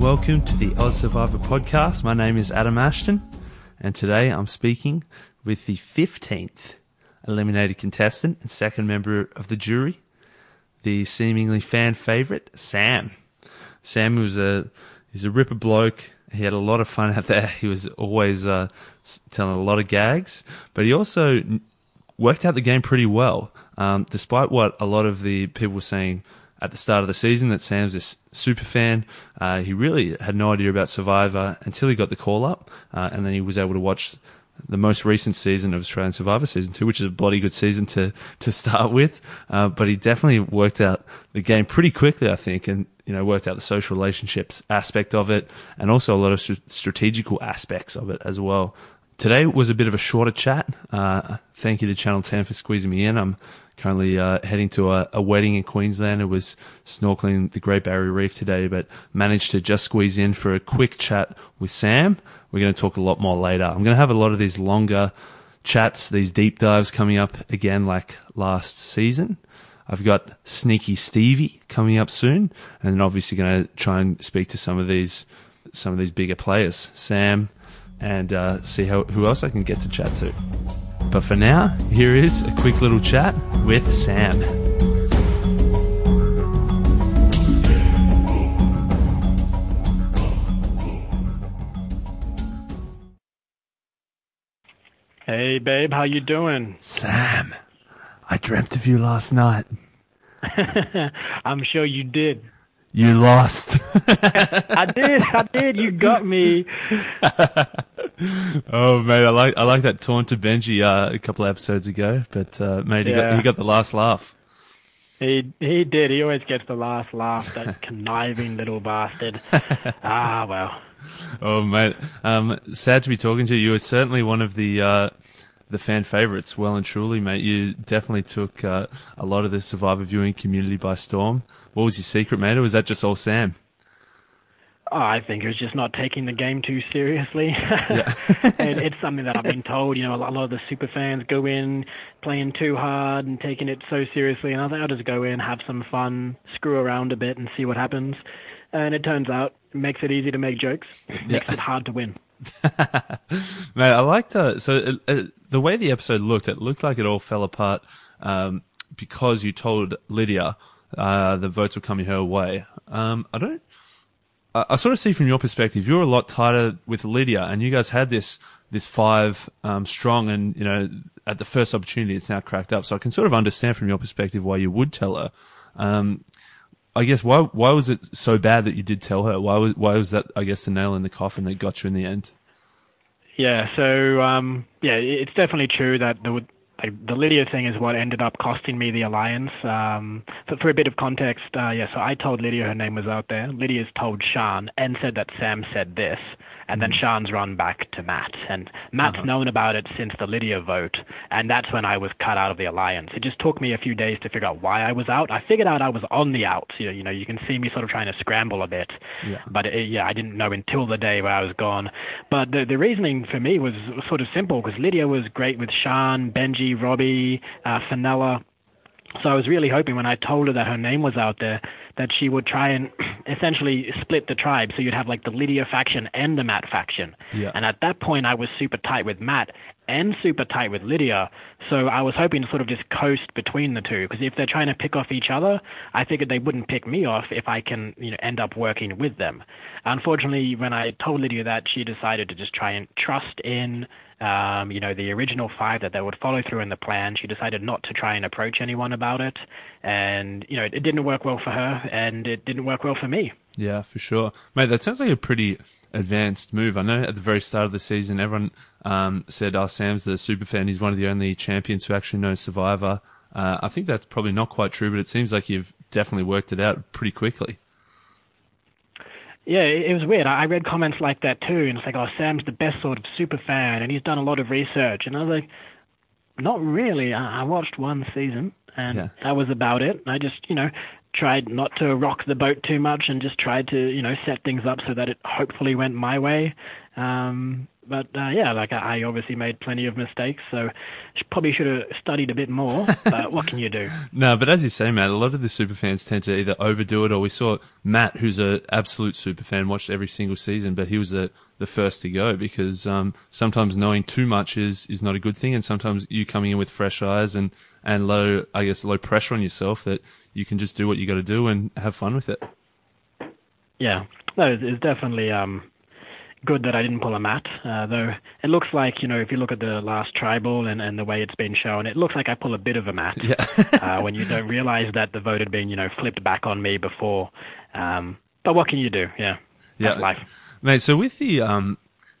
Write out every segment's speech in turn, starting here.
welcome to the Oz Survivor podcast. My name is Adam Ashton, and today I'm speaking with the 15th eliminated contestant and second member of the jury, the seemingly fan favorite, Sam. Sam was a he's a ripper bloke. He had a lot of fun out there. He was always uh, telling a lot of gags, but he also worked out the game pretty well, um, despite what a lot of the people were saying at the start of the season that Sam's a super fan. Uh, he really had no idea about Survivor until he got the call up, uh, and then he was able to watch the most recent season of Australian Survivor season two, which is a bloody good season to to start with. Uh, but he definitely worked out the game pretty quickly, I think, and you know worked out the social relationships aspect of it, and also a lot of st- strategical aspects of it as well. Today was a bit of a shorter chat. Uh, thank you to Channel 10 for squeezing me in. I'm currently uh, heading to a, a, wedding in Queensland. It was snorkeling the Great Barrier Reef today, but managed to just squeeze in for a quick chat with Sam. We're going to talk a lot more later. I'm going to have a lot of these longer chats, these deep dives coming up again like last season. I've got Sneaky Stevie coming up soon, and obviously going to try and speak to some of these some of these bigger players. Sam, and uh, see how, who else I can get to chat to. But for now, here is a quick little chat with Sam. Hey babe, how you doing? Sam, I dreamt of you last night. I'm sure you did. You lost. I did. I did. You got me. oh mate, I like I like that taunt to Benji uh, a couple of episodes ago, but uh, mate, he yeah. got he got the last laugh. He he did. He always gets the last laugh. That conniving little bastard. ah well. Oh mate, um, sad to be talking to you. You were certainly one of the. Uh, the fan favorites, well and truly, mate. You definitely took uh, a lot of the Survivor viewing community by storm. What was your secret, mate, or was that just all Sam? Oh, I think it was just not taking the game too seriously. Yeah. and it's something that I've been told. You know, a lot of the super fans go in playing too hard and taking it so seriously, and I think I'll just go in, have some fun, screw around a bit, and see what happens. And it turns out it makes it easy to make jokes, it makes yeah. it hard to win. Mate, I liked uh, so uh, uh, the way the episode looked. It looked like it all fell apart um, because you told Lydia uh, the votes were coming her way. Um, I don't. I, I, sort of see from your perspective, you're a lot tighter with Lydia, and you guys had this this five um, strong, and you know at the first opportunity, it's now cracked up. So I can sort of understand from your perspective why you would tell her. Um, I guess why why was it so bad that you did tell her? Why was why was that? I guess the nail in the coffin that got you in the end. Yeah. So um, yeah, it's definitely true that would like the Lydia thing is what ended up costing me the alliance. Um, for, for a bit of context, uh, yeah, so I told Lydia her name was out there. Lydia's told Sean and said that Sam said this, and then mm-hmm. Sean's run back to Matt, and Matt's uh-huh. known about it since the Lydia vote, and that's when I was cut out of the alliance. It just took me a few days to figure out why I was out. I figured out I was on the out. You know, you know, you can see me sort of trying to scramble a bit, yeah. but it, yeah, I didn't know until the day where I was gone. But the the reasoning for me was sort of simple because Lydia was great with Sean, Benji, Robbie, uh, Fenella. So I was really hoping when I told her that her name was out there that she would try and essentially split the tribe. So you'd have like the Lydia faction and the Matt faction. Yeah. And at that point, I was super tight with Matt and super tight with Lydia. So I was hoping to sort of just coast between the two. Because if they're trying to pick off each other, I figured they wouldn't pick me off if I can, you know, end up working with them. Unfortunately, when I told Lydia that, she decided to just try and trust in um, you know, the original five that they would follow through in the plan. She decided not to try and approach anyone about it, and you know, it, it didn't work well for her, and it didn't work well for me. Yeah, for sure, mate. That sounds like a pretty advanced move. I know at the very start of the season, everyone um, said, "Oh, Sam's the super fan. He's one of the only champions who actually knows Survivor." Uh, I think that's probably not quite true, but it seems like you've definitely worked it out pretty quickly. Yeah, it, was weird. I, read comments like that too, and it's like, oh, Sam's the best sort of super fan, and he's done a lot of research. And I was like, not really. I, I watched one season, and yeah. that was about it. I just, you know, tried not to rock the boat too much and just tried to, you know, set things up so that it hopefully went my way. Um, but uh, yeah, like I obviously made plenty of mistakes, so probably should have studied a bit more. But what can you do? no, but as you say, Matt, a lot of the super fans tend to either overdo it, or we saw Matt, who's an absolute super fan, watched every single season, but he was the the first to go because um, sometimes knowing too much is is not a good thing, and sometimes you coming in with fresh eyes and and low, I guess, low pressure on yourself that you can just do what you got to do and have fun with it. Yeah, no, it's definitely um, good that I didn't pull a Matt. uh, though it looks like, you know, if you look at the last tribal and, and the way it's been shown, it looks like I pull a bit of a Matt yeah. uh, when you don't realize that the vote had been, you know, flipped back on me before. Um, but what can you do? Yeah. Yeah. life. Mate, so with the, um,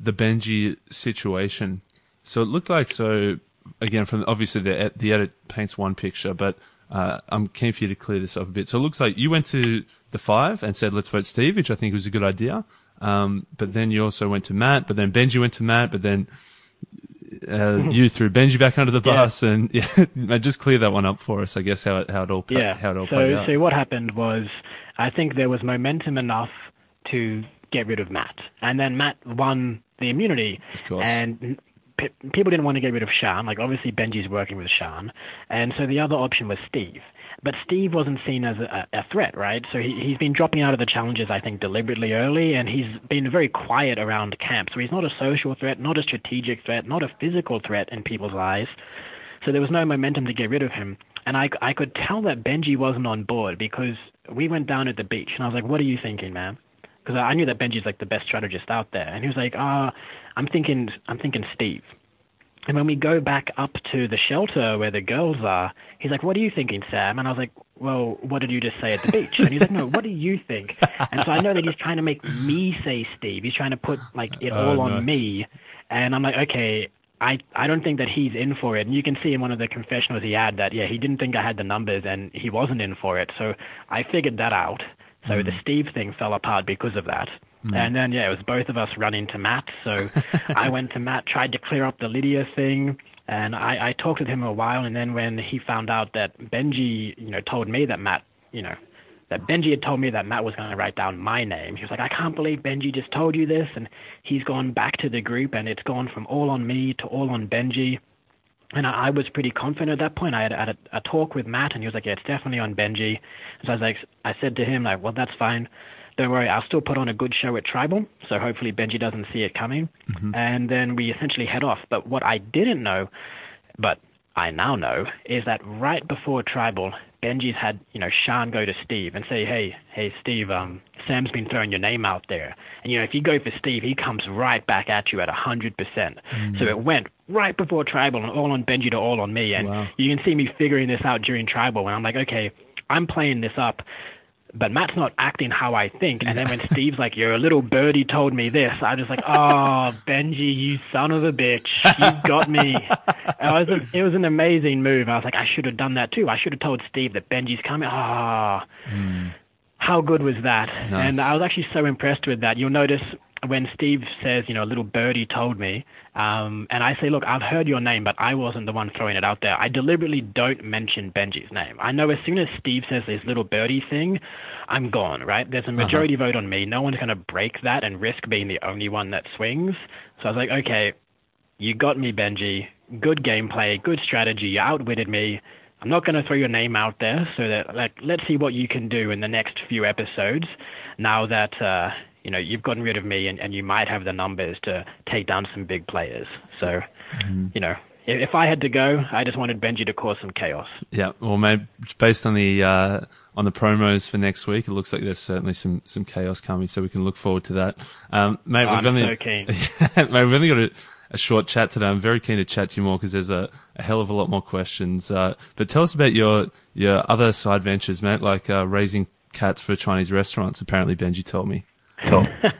the Benji situation, so it looked like, so again, from obviously the, the edit paints one picture, but, uh, I'm keen for you to clear this up a bit. So it looks like you went to the five and said, let's vote Steve, which I think was a good idea. Um, but then you also went to Matt, but then Benji went to Matt, but then uh, you threw Benji back under the bus, yeah. and yeah, just clear that one up for us. I guess how it how it all yeah. how it all so, played out. So what happened was, I think there was momentum enough to get rid of Matt, and then Matt won the immunity, and people didn't want to get rid of Sean. Like obviously Benji's working with Sean, and so the other option was Steve. But Steve wasn't seen as a, a threat, right? So he, he's been dropping out of the challenges, I think, deliberately early, and he's been very quiet around camp. So he's not a social threat, not a strategic threat, not a physical threat in people's eyes. So there was no momentum to get rid of him. And I, I could tell that Benji wasn't on board because we went down at the beach, and I was like, "What are you thinking, man?" Because I knew that Benji's like the best strategist out there, and he was like, "Ah, uh, I'm thinking, I'm thinking Steve." And when we go back up to the shelter where the girls are, he's like, "What are you thinking, Sam?" And I was like, "Well, what did you just say at the beach?" And he's like, "No, what do you think?" And so I know that he's trying to make me say Steve. He's trying to put like it all oh, on me. And I'm like, okay, I I don't think that he's in for it. And you can see in one of the confessionals he had that yeah, he didn't think I had the numbers and he wasn't in for it. So I figured that out. So mm. the Steve thing fell apart because of that. Mm. And then, yeah, it was both of us running to Matt. So I went to Matt, tried to clear up the Lydia thing. And I, I talked with him a while. And then when he found out that Benji, you know, told me that Matt, you know, that Benji had told me that Matt was going to write down my name. He was like, I can't believe Benji just told you this. And he's gone back to the group and it's gone from all on me to all on Benji. And I, I was pretty confident at that point. I had, had a, a talk with Matt and he was like, yeah, it's definitely on Benji. So I was like, I said to him, like, well, that's fine don't worry, I'll still put on a good show at Tribal, so hopefully Benji doesn't see it coming. Mm-hmm. And then we essentially head off. But what I didn't know, but I now know, is that right before Tribal, Benji's had, you know, Sean go to Steve and say, hey, hey, Steve, um, Sam's been throwing your name out there. And, you know, if you go for Steve, he comes right back at you at 100%. Mm. So it went right before Tribal and all on Benji to all on me. And wow. you can see me figuring this out during Tribal. And I'm like, okay, I'm playing this up but Matt's not acting how I think. And then when Steve's like, "Your little birdie told me this," I was like, "Oh, Benji, you son of a bitch, you got me." it was it was an amazing move. I was like, I should have done that too. I should have told Steve that Benji's coming. Ah, oh, mm. how good was that? Nice. And I was actually so impressed with that. You'll notice when Steve says, you know, a little birdie told me, um, and I say, look, I've heard your name, but I wasn't the one throwing it out there. I deliberately don't mention Benji's name. I know as soon as Steve says this little birdie thing, I'm gone, right? There's a uh-huh. majority uh-huh. vote on me. No one's going to break that and risk being the only one that swings. So I was like, okay, you got me, Benji. Good gameplay, good strategy. You outwitted me. I'm not going to throw your name out there, so that like let's see what you can do in the next few episodes. Now that uh, you know, you've gotten rid of me and, and you might have the numbers to take down some big players. So, mm-hmm. you know, if, if I had to go, I just wanted Benji to cause some chaos. Yeah, well, mate, based on the uh, on the promos for next week, it looks like there's certainly some some chaos coming, so we can look forward to that. Um, mate, oh, we've I'm only, so keen. mate, we've only got a, a, short chat today. I'm very keen to chat to you more because there's a, a, hell of a lot more questions. Uh, but tell us about your your other side ventures, mate, like uh, raising cats for Chinese restaurants. Apparently, Benji told me. So.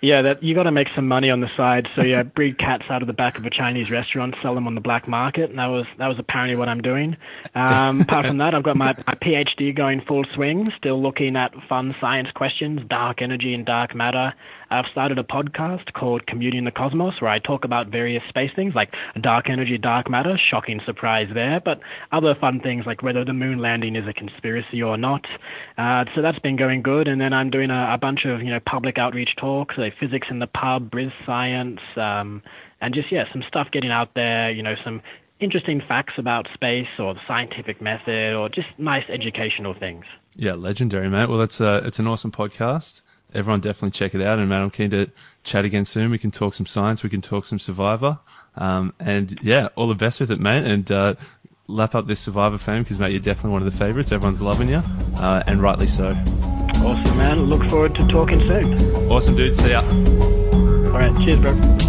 yeah, that you got to make some money on the side. So yeah, breed cats out of the back of a Chinese restaurant, sell them on the black market, and that was that was apparently what I'm doing. Um, apart from that, I've got my, my PhD going full swing, still looking at fun science questions, dark energy and dark matter. I've started a podcast called Commuting the Cosmos where I talk about various space things like dark energy, dark matter, shocking surprise there, but other fun things like whether the moon landing is a conspiracy or not. Uh, so that's been going good. And then I'm doing a, a bunch of, you know, public outreach talks, like physics in the pub, Briz Science, um, and just, yeah, some stuff getting out there, you know, some interesting facts about space or the scientific method or just nice educational things. Yeah, legendary, mate. Well, it's uh, it's an awesome podcast. Everyone definitely check it out. And man, I'm keen to chat again soon. We can talk some science. We can talk some Survivor. Um, and yeah, all the best with it, mate. And uh, lap up this Survivor fame because, mate, you're definitely one of the favorites. Everyone's loving you, uh, and rightly so. Awesome, man. Look forward to talking soon. Awesome, dude. See ya. All right. Cheers, bro.